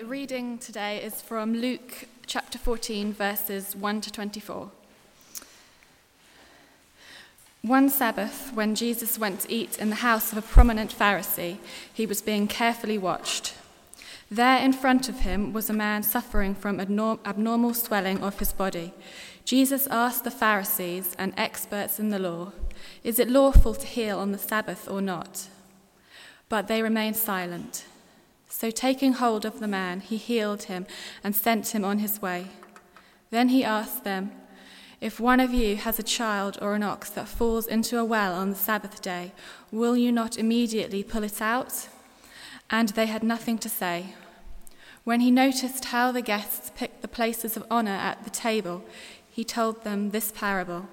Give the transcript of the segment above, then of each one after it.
The reading today is from Luke chapter 14, verses 1 to 24. One Sabbath, when Jesus went to eat in the house of a prominent Pharisee, he was being carefully watched. There in front of him was a man suffering from abnormal swelling of his body. Jesus asked the Pharisees and experts in the law, Is it lawful to heal on the Sabbath or not? But they remained silent. So, taking hold of the man, he healed him and sent him on his way. Then he asked them, if one of you has a child or an ox that falls into a well on the Sabbath day, will you not immediately pull it out? And they had nothing to say. When he noticed how the guests picked the places of honor at the table, he told them this parable.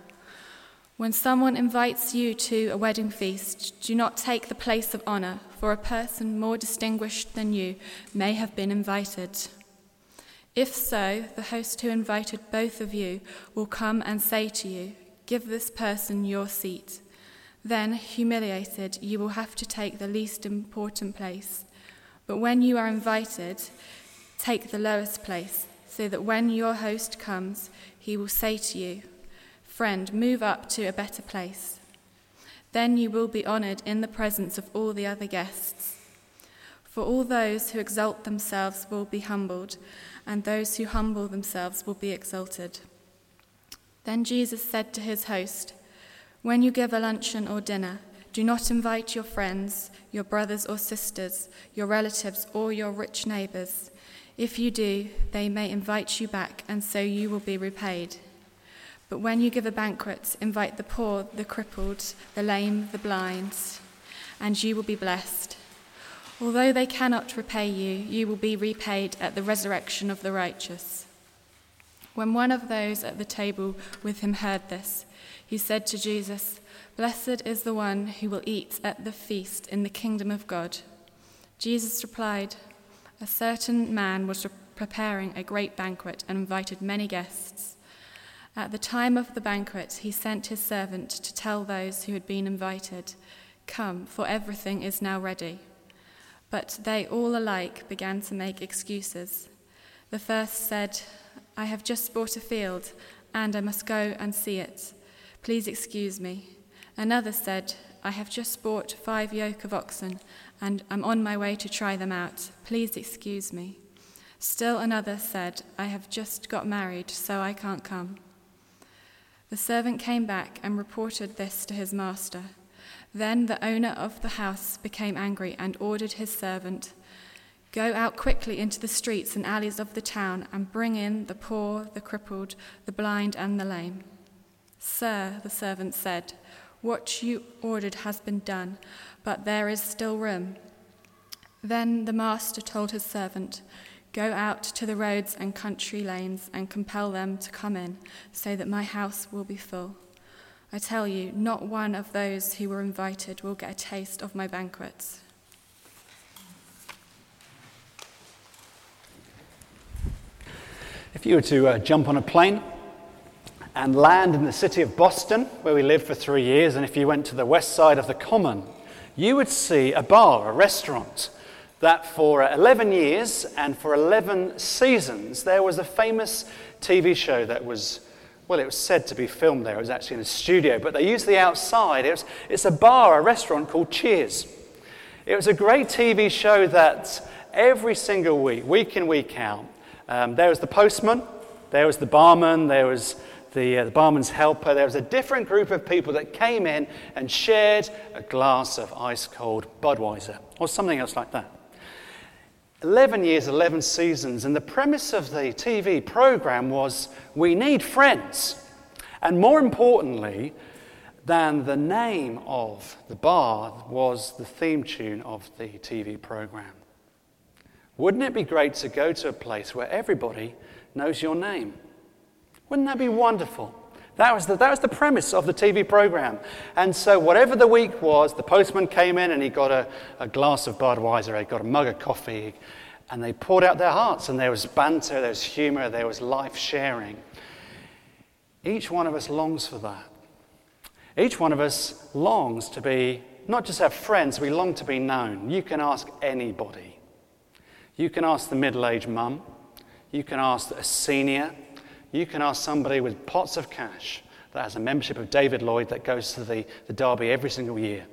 When someone invites you to a wedding feast, do not take the place of honor, for a person more distinguished than you may have been invited. If so, the host who invited both of you will come and say to you, Give this person your seat. Then, humiliated, you will have to take the least important place. But when you are invited, take the lowest place, so that when your host comes, he will say to you, Friend, move up to a better place. Then you will be honored in the presence of all the other guests. For all those who exalt themselves will be humbled and those who humble themselves will be exalted. Then Jesus said to his host, When you give a luncheon or dinner, do not invite your friends, your brothers or sisters, your relatives, or your rich neighbors. If you do, they may invite you back, and so you will be repaid. But when you give a banquet, invite the poor, the crippled, the lame, the blind, and you will be blessed Although they cannot repay you, you will be repaid at the resurrection of the righteous. When one of those at the table with him heard this, he said to Jesus, Blessed is the one who will eat at the feast in the kingdom of God. Jesus replied, A certain man was preparing a great banquet and invited many guests. At the time of the banquet, he sent his servant to tell those who had been invited, Come, for everything is now ready. But they all alike began to make excuses. The first said, I have just bought a field, and I must go and see it. Please excuse me. Another said, I have just bought five yoke of oxen, and am on my way to try them out. Please excuse me. Still another said, I have just got married, so I can't come. The servant came back and reported this to his master. Then the owner of the house became angry and ordered his servant, Go out quickly into the streets and alleys of the town and bring in the poor, the crippled, the blind, and the lame. Sir, the servant said, What you ordered has been done, but there is still room. Then the master told his servant, Go out to the roads and country lanes and compel them to come in, so that my house will be full. I tell you, not one of those who were invited will get a taste of my banquets. If you were to uh, jump on a plane and land in the city of Boston, where we lived for three years, and if you went to the west side of the Common, you would see a bar, a restaurant, that for 11 years and for 11 seasons there was a famous TV show that was well, it was said to be filmed there. It was actually in a studio, but they used the outside. It was, it's a bar, a restaurant called Cheers. It was a great TV show that every single week, week in, week out, um, there was the postman, there was the barman, there was the, uh, the barman's helper. There was a different group of people that came in and shared a glass of ice cold Budweiser or something else like that. 11 years, 11 seasons, and the premise of the TV program was we need friends. And more importantly than the name of the bar was the theme tune of the TV program. Wouldn't it be great to go to a place where everybody knows your name? Wouldn't that be wonderful? That was, the, that was the premise of the TV program. And so, whatever the week was, the postman came in and he got a, a glass of Budweiser, he got a mug of coffee, and they poured out their hearts. And there was banter, there was humor, there was life sharing. Each one of us longs for that. Each one of us longs to be, not just have friends, we long to be known. You can ask anybody. You can ask the middle aged mum. You can ask a senior. You can ask somebody with pots of cash that has a membership of David Lloyd that goes to the, the Derby every single year.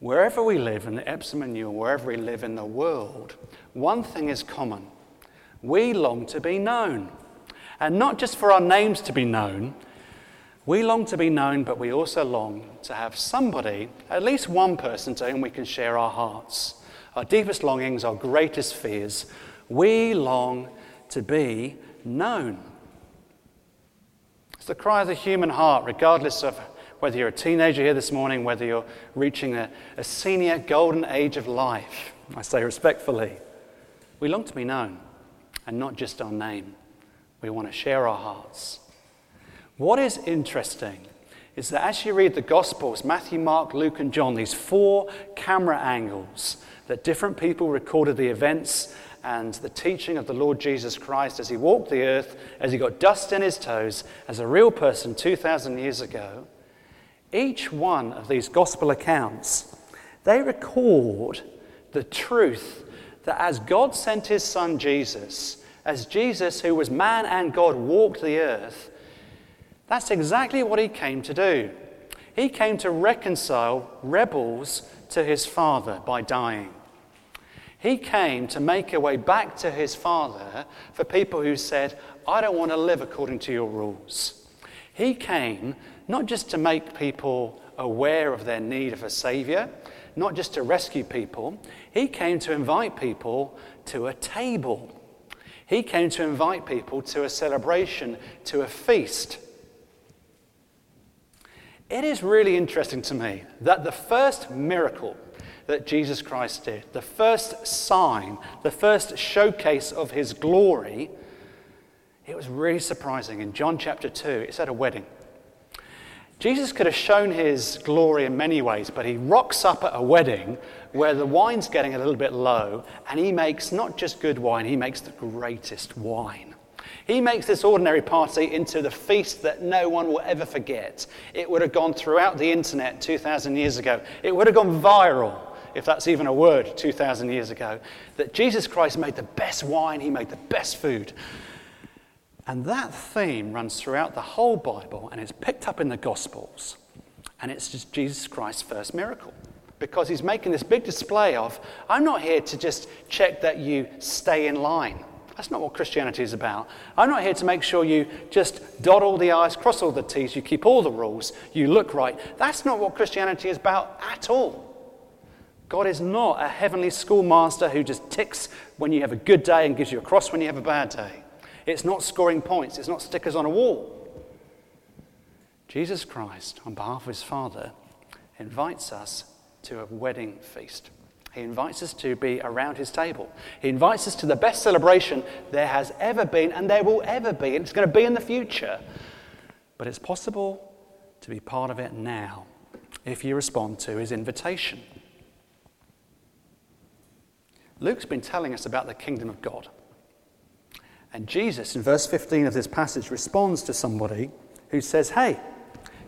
Wherever we live in Epsom and Ewell, wherever we live in the world, one thing is common. We long to be known. And not just for our names to be known, we long to be known, but we also long to have somebody, at least one person, to whom we can share our hearts, our deepest longings, our greatest fears. We long to be known. It's the cry of the human heart, regardless of whether you're a teenager here this morning, whether you're reaching a, a senior golden age of life. I say respectfully, we long to be known, and not just our name. We want to share our hearts. What is interesting is that as you read the Gospels Matthew, Mark, Luke, and John these four camera angles that different people recorded the events and the teaching of the Lord Jesus Christ as he walked the earth, as he got dust in his toes, as a real person 2,000 years ago. Each one of these gospel accounts, they record the truth that as God sent his son Jesus, as Jesus, who was man and God, walked the earth, that's exactly what he came to do. He came to reconcile rebels to his Father by dying. He came to make a way back to his Father for people who said, I don't want to live according to your rules. He came not just to make people aware of their need of a Savior, not just to rescue people, he came to invite people to a table. He came to invite people to a celebration, to a feast. It is really interesting to me that the first miracle that Jesus Christ did, the first sign, the first showcase of his glory, it was really surprising. In John chapter 2, it's at a wedding. Jesus could have shown his glory in many ways, but he rocks up at a wedding where the wine's getting a little bit low, and he makes not just good wine, he makes the greatest wine. He makes this ordinary party into the feast that no one will ever forget. It would have gone throughout the internet 2,000 years ago. It would have gone viral, if that's even a word, 2,000 years ago. That Jesus Christ made the best wine, he made the best food. And that theme runs throughout the whole Bible and it's picked up in the Gospels. And it's just Jesus Christ's first miracle. Because he's making this big display of, I'm not here to just check that you stay in line. That's not what Christianity is about. I'm not here to make sure you just dot all the I's, cross all the T's, you keep all the rules, you look right. That's not what Christianity is about at all. God is not a heavenly schoolmaster who just ticks when you have a good day and gives you a cross when you have a bad day. It's not scoring points, it's not stickers on a wall. Jesus Christ, on behalf of his Father, invites us to a wedding feast. He invites us to be around his table. He invites us to the best celebration there has ever been and there will ever be, and it's going to be in the future. But it's possible to be part of it now if you respond to his invitation. Luke's been telling us about the kingdom of God. And Jesus, in verse 15 of this passage, responds to somebody who says, Hey,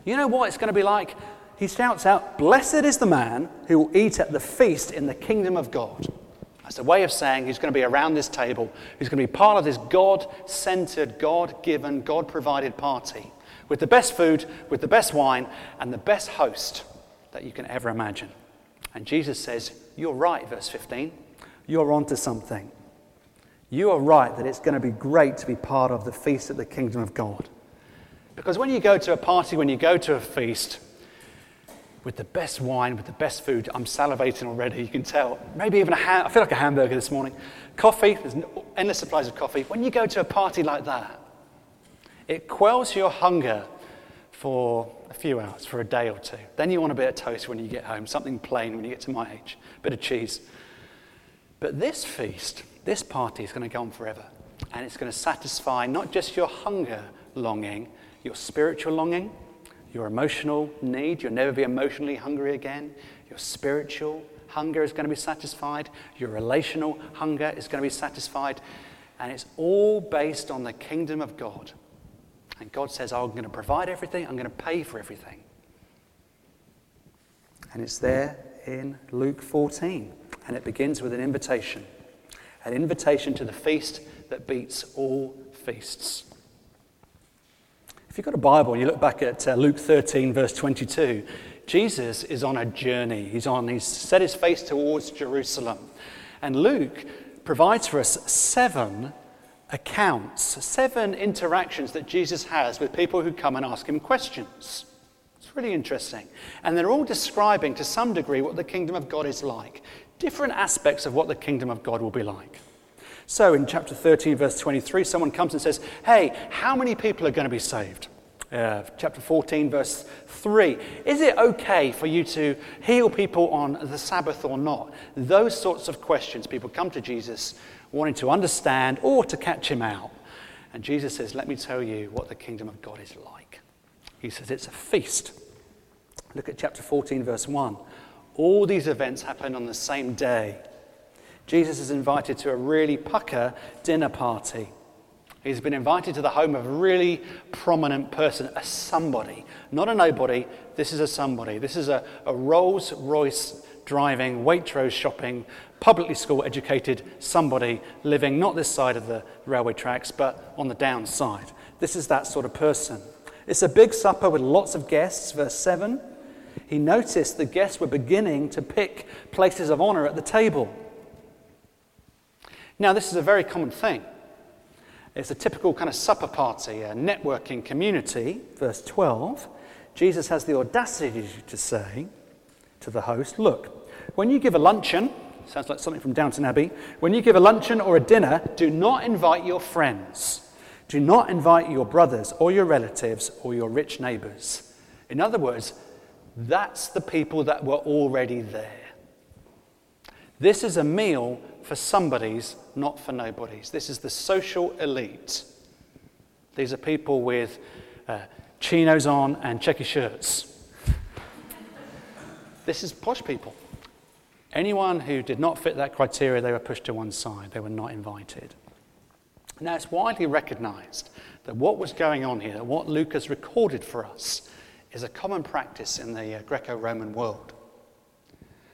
you know what it's going to be like he shouts out, Blessed is the man who will eat at the feast in the kingdom of God. That's a way of saying he's going to be around this table, he's going to be part of this God centered, God given, God provided party with the best food, with the best wine, and the best host that you can ever imagine. And Jesus says, You're right, verse 15. You're onto something. You are right that it's going to be great to be part of the feast of the kingdom of God. Because when you go to a party, when you go to a feast, with the best wine, with the best food. I'm salivating already, you can tell. Maybe even a ham- I feel like a hamburger this morning. Coffee, there's endless supplies of coffee. When you go to a party like that, it quells your hunger for a few hours, for a day or two. Then you want a bit of toast when you get home, something plain when you get to my age, a bit of cheese. But this feast, this party is going to go on forever. And it's going to satisfy not just your hunger longing, your spiritual longing, your emotional need. You'll never be emotionally hungry again. Your spiritual hunger is going to be satisfied. Your relational hunger is going to be satisfied. And it's all based on the kingdom of God. And God says, oh, I'm going to provide everything, I'm going to pay for everything. And it's there in Luke 14. And it begins with an invitation an invitation to the feast that beats all feasts. If you've got a Bible and you look back at uh, Luke 13, verse 22, Jesus is on a journey. He's on, he's set his face towards Jerusalem. And Luke provides for us seven accounts, seven interactions that Jesus has with people who come and ask him questions. It's really interesting. And they're all describing to some degree what the kingdom of God is like, different aspects of what the kingdom of God will be like. So in chapter 13, verse 23, someone comes and says, Hey, how many people are going to be saved? Uh, chapter 14, verse 3. Is it okay for you to heal people on the Sabbath or not? Those sorts of questions. People come to Jesus wanting to understand or to catch him out. And Jesus says, Let me tell you what the kingdom of God is like. He says, It's a feast. Look at chapter 14, verse 1. All these events happen on the same day. Jesus is invited to a really pucker dinner party. He's been invited to the home of a really prominent person, a somebody, not a nobody. This is a somebody. This is a, a Rolls Royce driving, Waitrose shopping, publicly school educated somebody living not this side of the railway tracks, but on the downside. This is that sort of person. It's a big supper with lots of guests, verse 7. He noticed the guests were beginning to pick places of honor at the table. Now, this is a very common thing. It's a typical kind of supper party, a networking community. Verse 12, Jesus has the audacity to say to the host, Look, when you give a luncheon, sounds like something from Downton Abbey, when you give a luncheon or a dinner, do not invite your friends. Do not invite your brothers or your relatives or your rich neighbors. In other words, that's the people that were already there. This is a meal for somebodies, not for nobodies. This is the social elite. These are people with uh, chinos on and checky shirts. this is posh people. Anyone who did not fit that criteria, they were pushed to one side. They were not invited. Now, it's widely recognized that what was going on here, what Luke has recorded for us, is a common practice in the uh, Greco Roman world.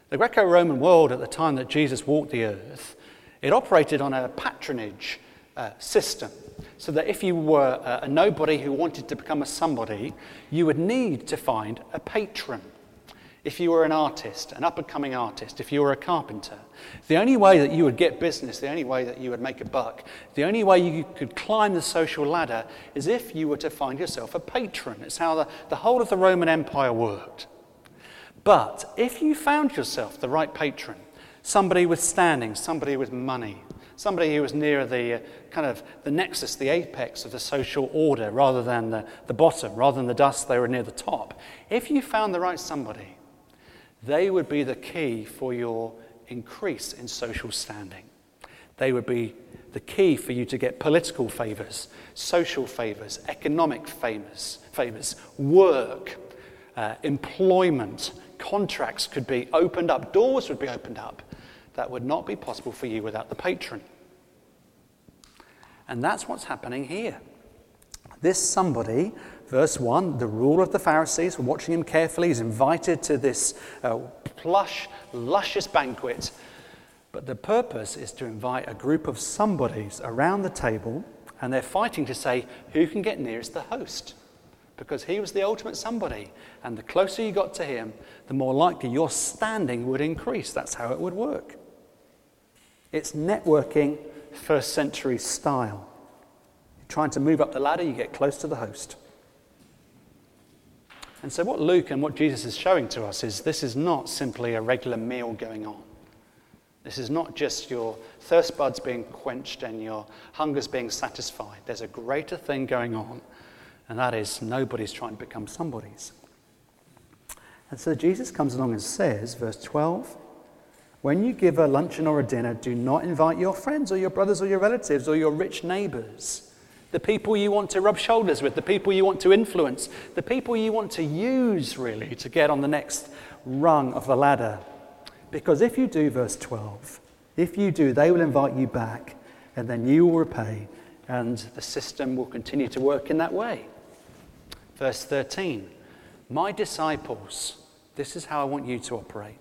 The Greco Roman world at the time that Jesus walked the earth, it operated on a patronage uh, system. So that if you were a, a nobody who wanted to become a somebody, you would need to find a patron. If you were an artist, an up and coming artist, if you were a carpenter, the only way that you would get business, the only way that you would make a buck, the only way you could climb the social ladder is if you were to find yourself a patron. It's how the, the whole of the Roman Empire worked. But if you found yourself the right patron, somebody with standing, somebody with money, somebody who was near the uh, kind of the nexus, the apex of the social order rather than the, the bottom, rather than the dust, they were near the top. If you found the right somebody, they would be the key for your increase in social standing. They would be the key for you to get political favors, social favors, economic favors, favors work, uh, employment, contracts could be opened up, doors would be opened up that would not be possible for you without the patron. And that's what's happening here. This somebody, verse 1, the ruler of the Pharisees, watching him carefully, is invited to this uh, plush, luscious banquet. But the purpose is to invite a group of somebodies around the table, and they're fighting to say who can get nearest the host because he was the ultimate somebody. And the closer you got to him, the more likely your standing would increase. That's how it would work. It's networking first century style. Trying to move up the ladder, you get close to the host. And so, what Luke and what Jesus is showing to us is this is not simply a regular meal going on. This is not just your thirst buds being quenched and your hungers being satisfied. There's a greater thing going on and that is nobody's trying to become somebody's. And so Jesus comes along and says, verse 12, when you give a luncheon or a dinner, do not invite your friends or your brothers or your relatives or your rich neighbors, the people you want to rub shoulders with, the people you want to influence, the people you want to use really to get on the next rung of the ladder. Because if you do, verse 12, if you do, they will invite you back and then you will repay, and the system will continue to work in that way. Verse 13 My disciples, this is how I want you to operate.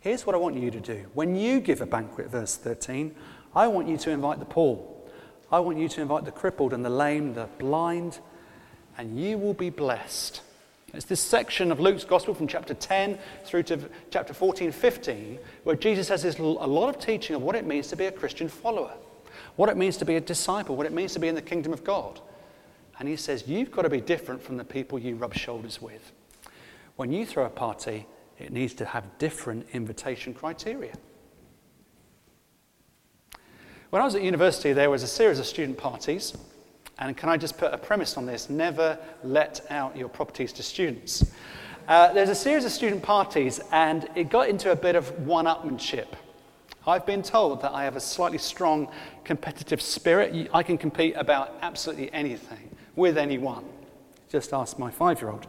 Here's what I want you to do. When you give a banquet, verse 13, I want you to invite the poor. I want you to invite the crippled and the lame, the blind, and you will be blessed. It's this section of Luke's Gospel from chapter 10 through to chapter 14, 15, where Jesus has this, a lot of teaching of what it means to be a Christian follower, what it means to be a disciple, what it means to be in the kingdom of God. And he says, You've got to be different from the people you rub shoulders with. When you throw a party, it needs to have different invitation criteria. When I was at university, there was a series of student parties. And can I just put a premise on this? Never let out your properties to students. Uh, there's a series of student parties, and it got into a bit of one upmanship. I've been told that I have a slightly strong competitive spirit. I can compete about absolutely anything with anyone. Just ask my five year old.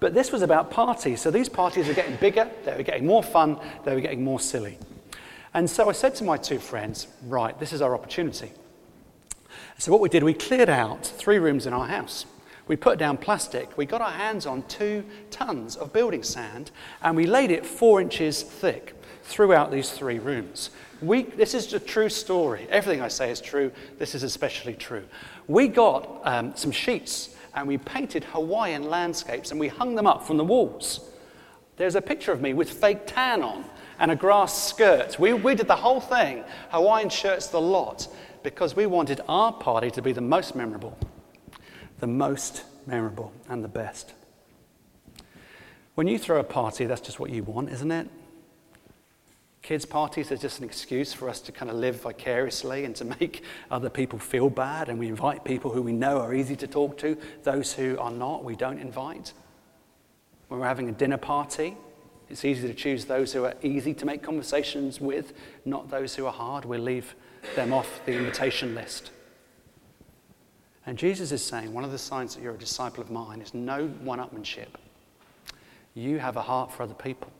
But this was about parties. So these parties were getting bigger, they were getting more fun, they were getting more silly. And so I said to my two friends, right, this is our opportunity. So what we did, we cleared out three rooms in our house. We put down plastic. We got our hands on two tons of building sand and we laid it four inches thick throughout these three rooms. We, this is a true story. Everything I say is true. This is especially true. We got um, some sheets and we painted Hawaiian landscapes and we hung them up from the walls. There's a picture of me with fake tan on and a grass skirt. We, we did the whole thing, Hawaiian shirts, the lot, because we wanted our party to be the most memorable, the most memorable and the best. When you throw a party, that's just what you want, isn't it? Kids' parties are just an excuse for us to kind of live vicariously and to make other people feel bad. And we invite people who we know are easy to talk to. Those who are not, we don't invite. When we're having a dinner party, it's easy to choose those who are easy to make conversations with, not those who are hard. We'll leave them off the invitation list. And Jesus is saying one of the signs that you're a disciple of mine is no one upmanship. You have a heart for other people.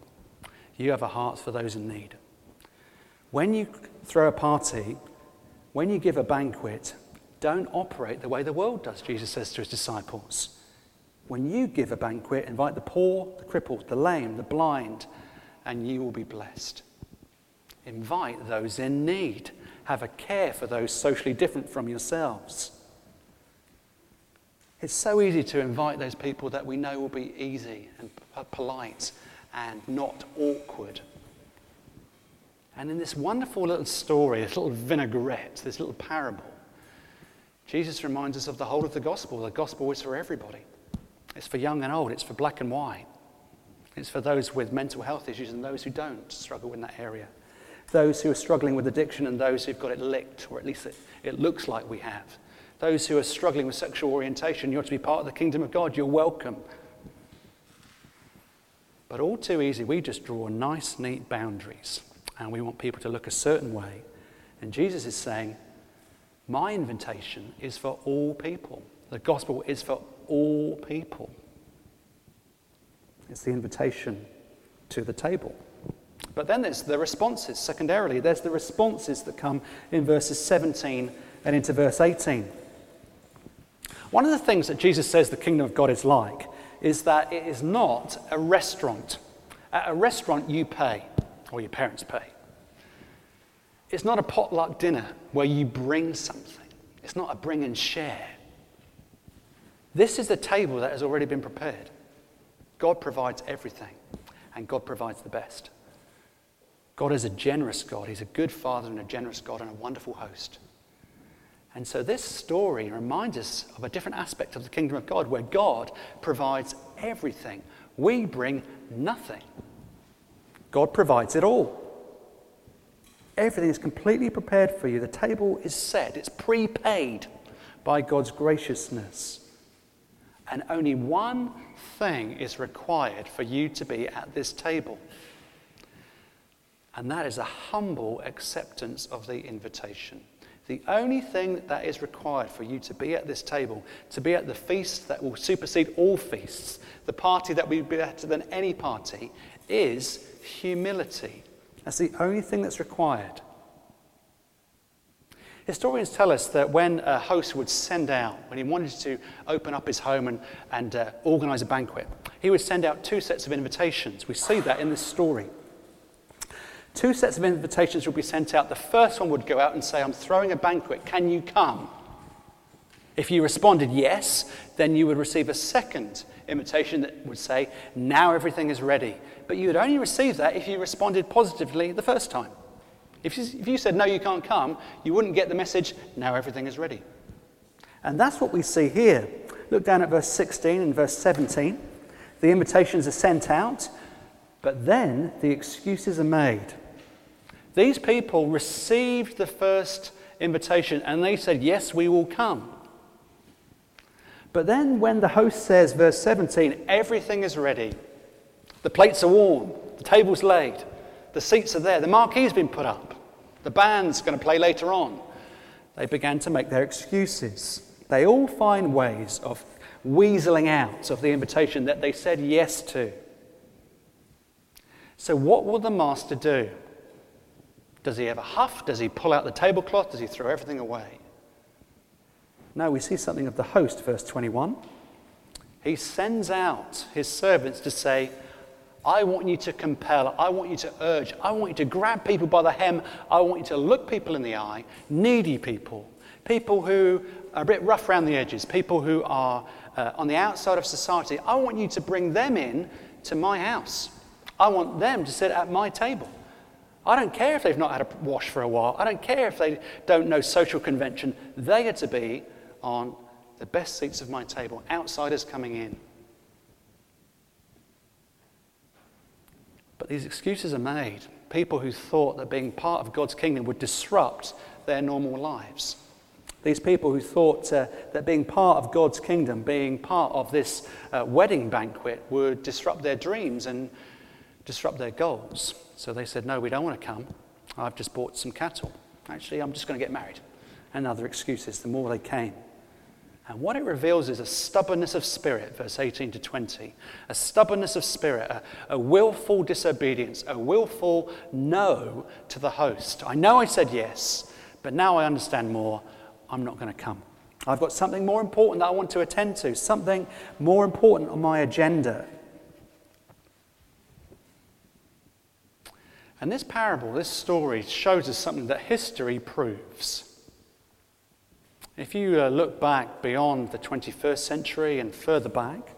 You have a heart for those in need. When you throw a party, when you give a banquet, don't operate the way the world does, Jesus says to his disciples. When you give a banquet, invite the poor, the crippled, the lame, the blind, and you will be blessed. Invite those in need. Have a care for those socially different from yourselves. It's so easy to invite those people that we know will be easy and uh, polite and not awkward. And in this wonderful little story, this little vinaigrette, this little parable, Jesus reminds us of the whole of the gospel. The gospel is for everybody. It's for young and old, it's for black and white. It's for those with mental health issues and those who don't struggle in that area. Those who are struggling with addiction and those who've got it licked, or at least it, it looks like we have. Those who are struggling with sexual orientation, you're to be part of the kingdom of God. You're welcome. But all too easy, we just draw nice, neat boundaries and we want people to look a certain way. And Jesus is saying, My invitation is for all people. The gospel is for all people. It's the invitation to the table. But then there's the responses. Secondarily, there's the responses that come in verses 17 and into verse 18. One of the things that Jesus says the kingdom of God is like is that it is not a restaurant. At a restaurant, you pay, or your parents pay. It's not a potluck dinner where you bring something, it's not a bring and share. This is the table that has already been prepared. God provides everything, and God provides the best. God is a generous God. He's a good father and a generous God and a wonderful host. And so this story reminds us of a different aspect of the kingdom of God where God provides everything. We bring nothing. God provides it all. Everything is completely prepared for you. The table is set, it's prepaid by God's graciousness. And only one thing is required for you to be at this table. And that is a humble acceptance of the invitation. The only thing that is required for you to be at this table, to be at the feast that will supersede all feasts, the party that will be better than any party, is humility. That's the only thing that's required. Historians tell us that when a host would send out, when he wanted to open up his home and, and uh, organize a banquet, he would send out two sets of invitations. We see that in this story. Two sets of invitations would be sent out. The first one would go out and say, I'm throwing a banquet, can you come? If you responded yes, then you would receive a second invitation that would say, Now everything is ready. But you would only receive that if you responded positively the first time. If you, if you said, No, you can't come, you wouldn't get the message, Now everything is ready. And that's what we see here. Look down at verse 16 and verse 17. The invitations are sent out, but then the excuses are made. These people received the first invitation and they said, Yes, we will come. But then, when the host says, verse 17, everything is ready, the plates are warm, the table's laid, the seats are there, the marquee's been put up, the band's going to play later on, they began to make their excuses. They all find ways of weaseling out of the invitation that they said yes to. So, what will the master do? Does he ever huff? Does he pull out the tablecloth? Does he throw everything away? No, we see something of the host, verse 21. He sends out his servants to say, I want you to compel, I want you to urge, I want you to grab people by the hem, I want you to look people in the eye, needy people, people who are a bit rough around the edges, people who are uh, on the outside of society. I want you to bring them in to my house. I want them to sit at my table. I don't care if they've not had a wash for a while. I don't care if they don't know social convention. They are to be on the best seats of my table, outsiders coming in. But these excuses are made. People who thought that being part of God's kingdom would disrupt their normal lives. These people who thought uh, that being part of God's kingdom, being part of this uh, wedding banquet, would disrupt their dreams and disrupt their goals. So they said, No, we don't want to come. I've just bought some cattle. Actually, I'm just going to get married. And other excuses, the more they came. And what it reveals is a stubbornness of spirit, verse 18 to 20. A stubbornness of spirit, a, a, willful disobedience, a willful no to the host. I know I said yes, but now I understand more. I'm not going to come. I've got something more important that I want to attend to, something more important on my agenda. And this parable, this story, shows us something that history proves. If you uh, look back beyond the 21st century and further back,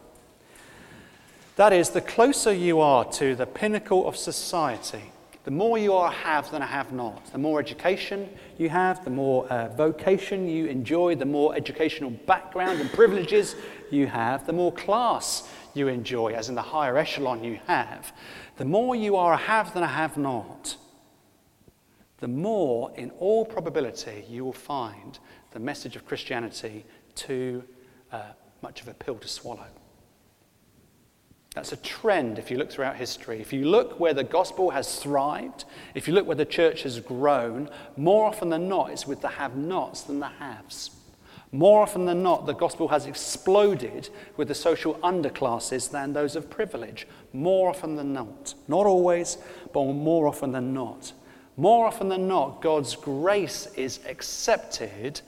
that is, the closer you are to the pinnacle of society, the more you are a have than a have not. The more education you have, the more uh, vocation you enjoy, the more educational background and privileges you have, the more class you enjoy, as in the higher echelon you have, the more you are a have than a have not, the more, in all probability, you will find the message of Christianity too uh, much of a pill to swallow. That's a trend if you look throughout history. If you look where the gospel has thrived, if you look where the church has grown, more often than not, it's with the have nots than the haves. More often than not, the gospel has exploded with the social underclasses than those of privilege. More often than not. Not always, but more often than not. More often than not, God's grace is accepted.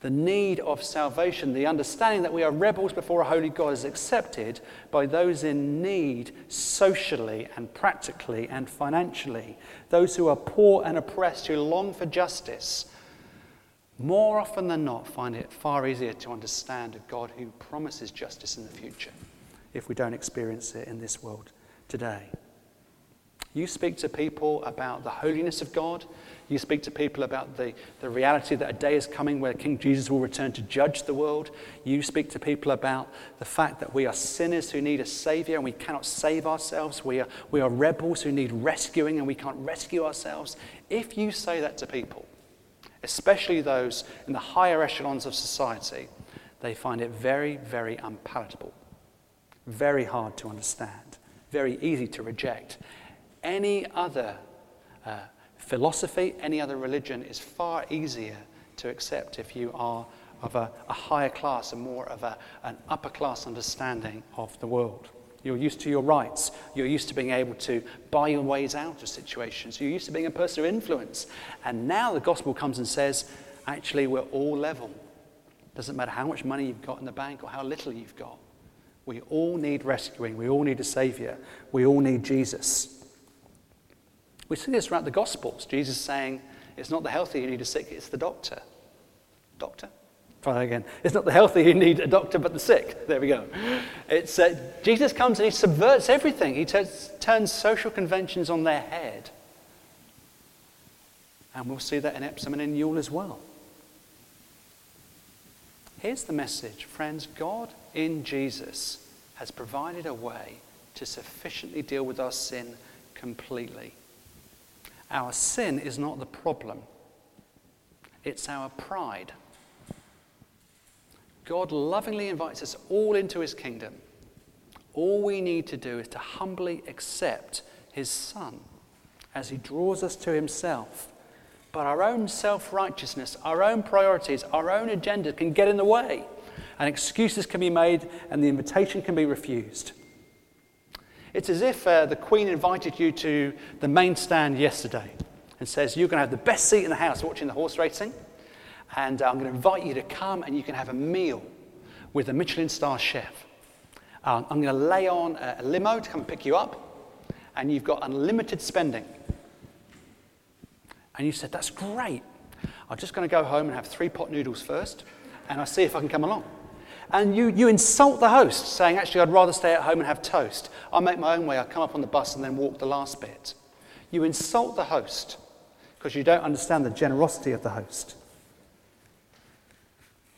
The need of salvation, the understanding that we are rebels before a holy God, is accepted by those in need socially and practically and financially. Those who are poor and oppressed, who long for justice more often than not, find it far easier to understand a God who promises justice in the future if we don't experience it in this world today. You speak to people about the holiness of God. You speak to people about the, the reality that a day is coming where King Jesus will return to judge the world. You speak to people about the fact that we are sinners who need a Savior and we cannot save ourselves. We are, we are rebels who need rescuing and we can't rescue ourselves. If you say that to people, especially those in the higher echelons of society, they find it very, very unpalatable, very hard to understand, very easy to reject. Any other uh, philosophy, any other religion is far easier to accept if you are of a, a higher class and more of a, an upper class understanding of the world. You're used to your rights. You're used to being able to buy your ways out of situations. You're used to being a person of influence. And now the gospel comes and says, actually, we're all level. Doesn't matter how much money you've got in the bank or how little you've got. We all need rescuing. We all need a savior. We all need Jesus. We see this throughout the Gospels. Jesus saying, It's not the healthy who need a sick, it's the doctor. Doctor? Try that again. It's not the healthy who need a doctor, but the sick. There we go. It's, uh, Jesus comes and he subverts everything. He t- turns social conventions on their head. And we'll see that in Epsom and in Ewell as well. Here's the message, friends God in Jesus has provided a way to sufficiently deal with our sin completely. Our sin is not the problem, it's our pride. God lovingly invites us all into his kingdom. All we need to do is to humbly accept his Son as he draws us to himself. But our own self righteousness, our own priorities, our own agenda can get in the way, and excuses can be made, and the invitation can be refused. It's as if uh, the Queen invited you to the main stand yesterday and says, You're going to have the best seat in the house watching the horse racing, and uh, I'm going to invite you to come and you can have a meal with a Michelin star chef. Um, I'm going to lay on a, a limo to come pick you up, and you've got unlimited spending. And you said, That's great. I'm just going to go home and have three pot noodles first, and I'll see if I can come along. And you, you insult the host, saying, Actually, I'd rather stay at home and have toast. I'll make my own way. I'll come up on the bus and then walk the last bit. You insult the host because you don't understand the generosity of the host.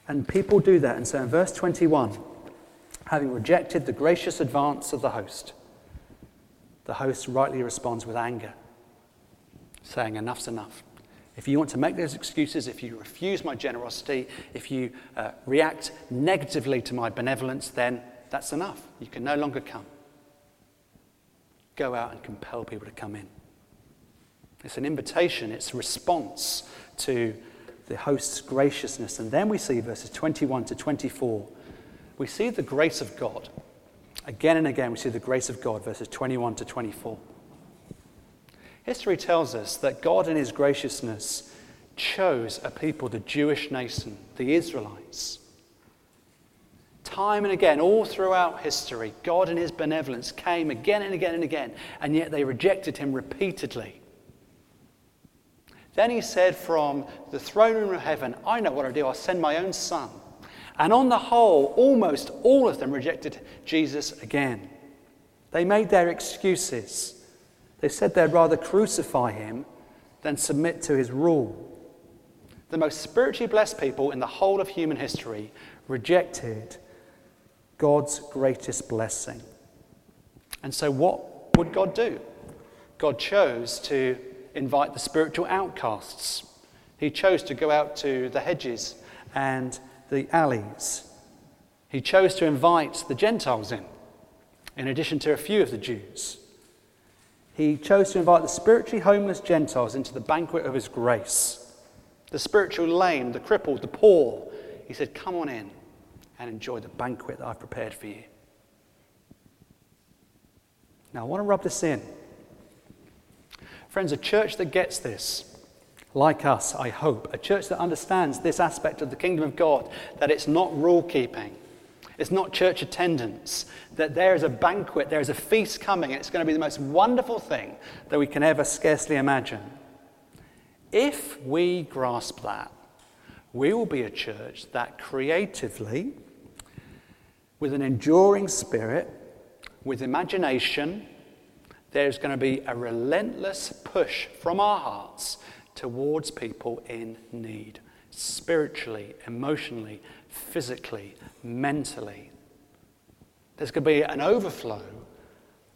And people do that. And so in verse 21, having rejected the gracious advance of the host, the host rightly responds with anger, saying, Enough's enough. If you want to make those excuses, if you refuse my generosity, if you uh, react negatively to my benevolence, then that's enough. You can no longer come. Go out and compel people to come in. It's an invitation, it's a response to the host's graciousness. And then we see verses 21 to 24. We see the grace of God. Again and again, we see the grace of God, verses 21 to 24. History tells us that God, in his graciousness, chose a people, the Jewish nation, the Israelites. Time and again, all throughout history, God, in his benevolence, came again and again and again, and yet they rejected him repeatedly. Then he said from the throne room of heaven, I know what I'll do, I'll send my own son. And on the whole, almost all of them rejected Jesus again. They made their excuses. They said they'd rather crucify him than submit to his rule. The most spiritually blessed people in the whole of human history rejected God's greatest blessing. And so, what would God do? God chose to invite the spiritual outcasts. He chose to go out to the hedges and the alleys. He chose to invite the Gentiles in, in addition to a few of the Jews. He chose to invite the spiritually homeless Gentiles into the banquet of his grace. The spiritual lame, the crippled, the poor. He said, Come on in and enjoy the banquet that I've prepared for you. Now, I want to rub this in. Friends, a church that gets this, like us, I hope, a church that understands this aspect of the kingdom of God, that it's not rule keeping, it's not church attendance, that there is a banquet, there is a feast coming, and it's going to be the most wonderful thing that we can ever scarcely imagine. If we grasp that, we will be a church that creatively, with an enduring spirit, with imagination, there's going to be a relentless push from our hearts towards people in need, spiritually, emotionally, physically, mentally. There's going to be an overflow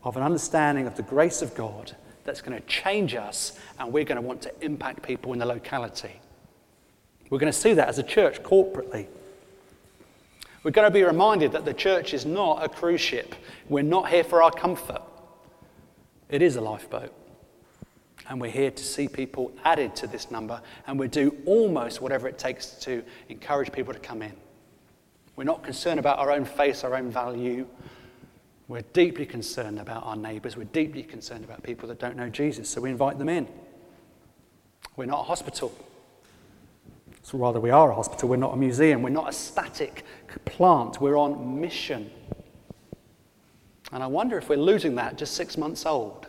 of an understanding of the grace of God that's going to change us, and we're going to want to impact people in the locality. We're going to see that as a church corporately. We're going to be reminded that the church is not a cruise ship. We're not here for our comfort. It is a lifeboat. And we're here to see people added to this number, and we do almost whatever it takes to encourage people to come in. We're not concerned about our own face, our own value. We're deeply concerned about our neighbours. We're deeply concerned about people that don't know Jesus, so we invite them in. We're not a hospital. So rather, we are a hospital. We're not a museum. We're not a static plant. We're on mission. And I wonder if we're losing that just six months old.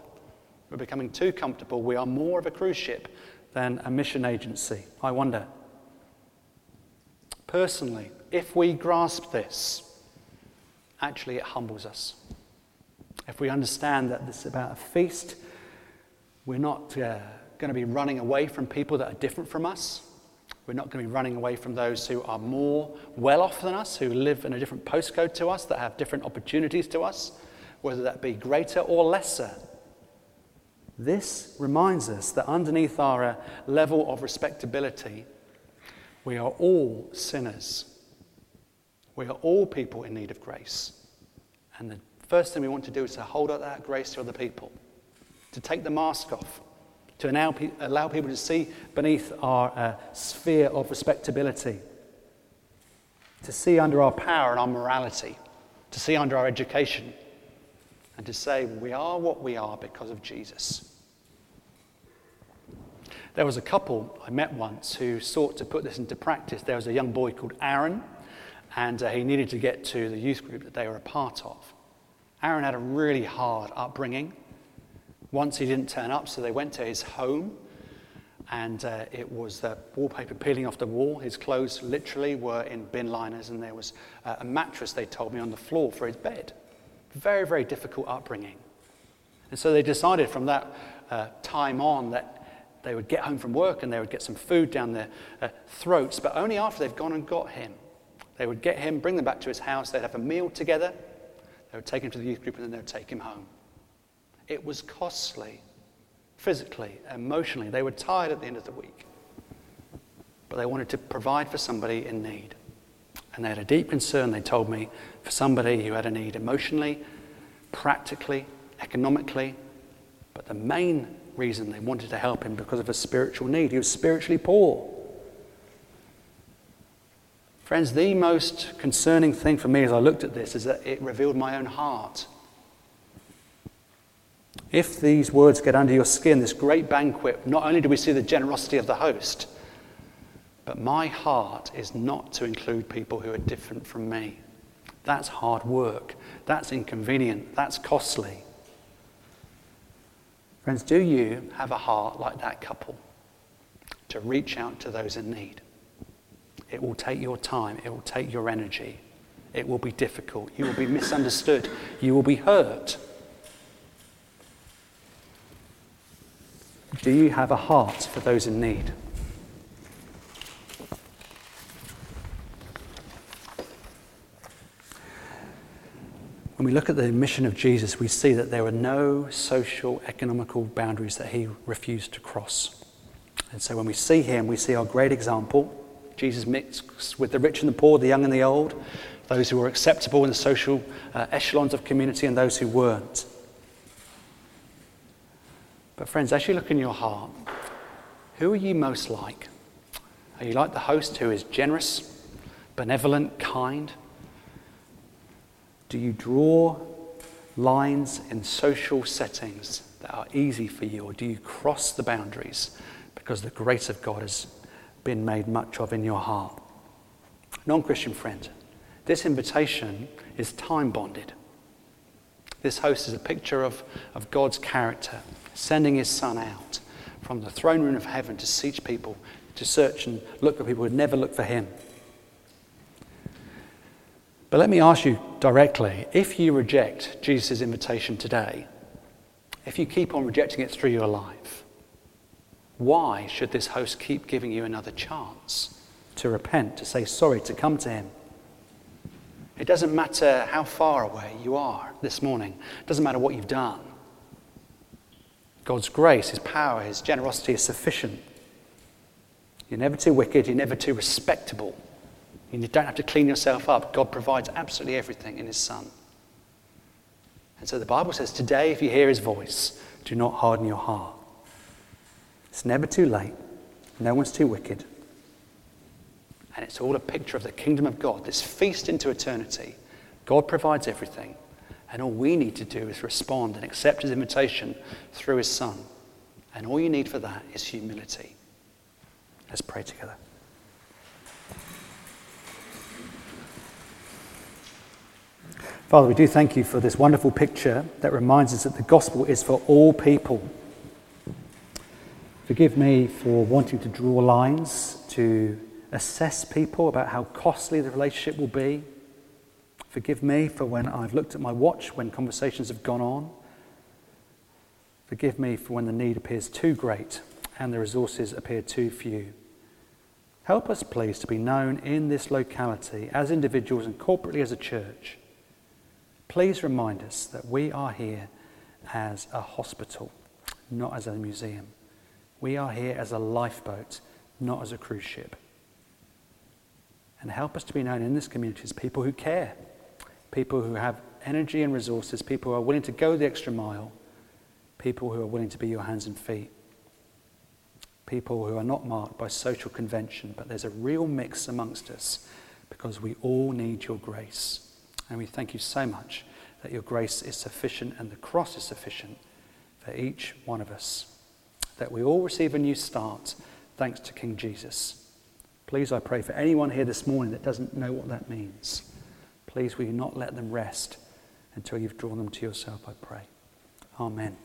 We're becoming too comfortable. We are more of a cruise ship than a mission agency. I wonder. Personally, if we grasp this, actually it humbles us. If we understand that this is about a feast, we're not uh, going to be running away from people that are different from us. We're not going to be running away from those who are more well off than us, who live in a different postcode to us, that have different opportunities to us, whether that be greater or lesser. This reminds us that underneath our uh, level of respectability, we are all sinners. We are all people in need of grace. And the first thing we want to do is to hold out that grace to other people, to take the mask off, to allow, allow people to see beneath our uh, sphere of respectability, to see under our power and our morality, to see under our education, and to say we are what we are because of Jesus. There was a couple I met once who sought to put this into practice. There was a young boy called Aaron, and uh, he needed to get to the youth group that they were a part of. Aaron had a really hard upbringing. Once he didn't turn up, so they went to his home, and uh, it was the wallpaper peeling off the wall. His clothes literally were in bin liners, and there was uh, a mattress, they told me, on the floor for his bed. Very, very difficult upbringing. And so they decided from that uh, time on that they would get home from work and they would get some food down their uh, throats, but only after they've gone and got him. They would get him, bring them back to his house, they'd have a meal together, they would take him to the youth group, and then they would take him home. It was costly, physically, emotionally. They were tired at the end of the week. But they wanted to provide for somebody in need. And they had a deep concern, they told me, for somebody who had a need emotionally, practically, economically. But the main reason they wanted to help him because of a spiritual need. He was spiritually poor. Friends, the most concerning thing for me as I looked at this is that it revealed my own heart. If these words get under your skin, this great banquet, not only do we see the generosity of the host, but my heart is not to include people who are different from me. That's hard work. That's inconvenient. That's costly. Friends, do you have a heart like that couple to reach out to those in need? It will take your time, it will take your energy, it will be difficult, you will be misunderstood, you will be hurt. Do you have a heart for those in need? When we look at the mission of Jesus, we see that there were no social, economical boundaries that he refused to cross. And so when we see him, we see our great example Jesus mixed with the rich and the poor, the young and the old, those who were acceptable in the social uh, echelons of community and those who weren't. But, friends, as you look in your heart, who are you most like? Are you like the host who is generous, benevolent, kind? Do you draw lines in social settings that are easy for you, or do you cross the boundaries because the grace of God has been made much of in your heart. Non Christian friend, this invitation is time bonded. This host is a picture of, of God's character, sending his son out from the throne room of heaven to seek people, to search and look for people who would never look for him. But let me ask you directly if you reject Jesus' invitation today, if you keep on rejecting it through your life, why should this host keep giving you another chance to repent, to say sorry, to come to him? It doesn't matter how far away you are this morning, it doesn't matter what you've done. God's grace, His power, His generosity is sufficient. You're never too wicked, you're never too respectable. You don't have to clean yourself up. God provides absolutely everything in His Son. And so the Bible says, Today, if you hear His voice, do not harden your heart. It's never too late. No one's too wicked. And it's all a picture of the kingdom of God, this feast into eternity. God provides everything. And all we need to do is respond and accept his invitation through his son. And all you need for that is humility. Let's pray together. Father, we do thank you for this wonderful picture that reminds us that the gospel is for all people. Forgive me for wanting to draw lines to assess people about how costly the relationship will be. Forgive me for when I've looked at my watch when conversations have gone on. Forgive me for when the need appears too great and the resources appear too few. Help us, please, to be known in this locality as individuals and corporately as a church Please remind us that we are here as a hospital, not as a museum. We are here as a lifeboat, not as a cruise ship. And help us to be known in this community as people who care, people who have energy and resources, people who are willing to go the extra mile, people who are willing to be your hands and feet, people who are not marked by social convention, but there's a real mix amongst us because we all need your grace. And we thank you so much that your grace is sufficient and the cross is sufficient for each one of us. That we all receive a new start thanks to King Jesus. Please, I pray for anyone here this morning that doesn't know what that means. Please, will you not let them rest until you've drawn them to yourself, I pray. Amen.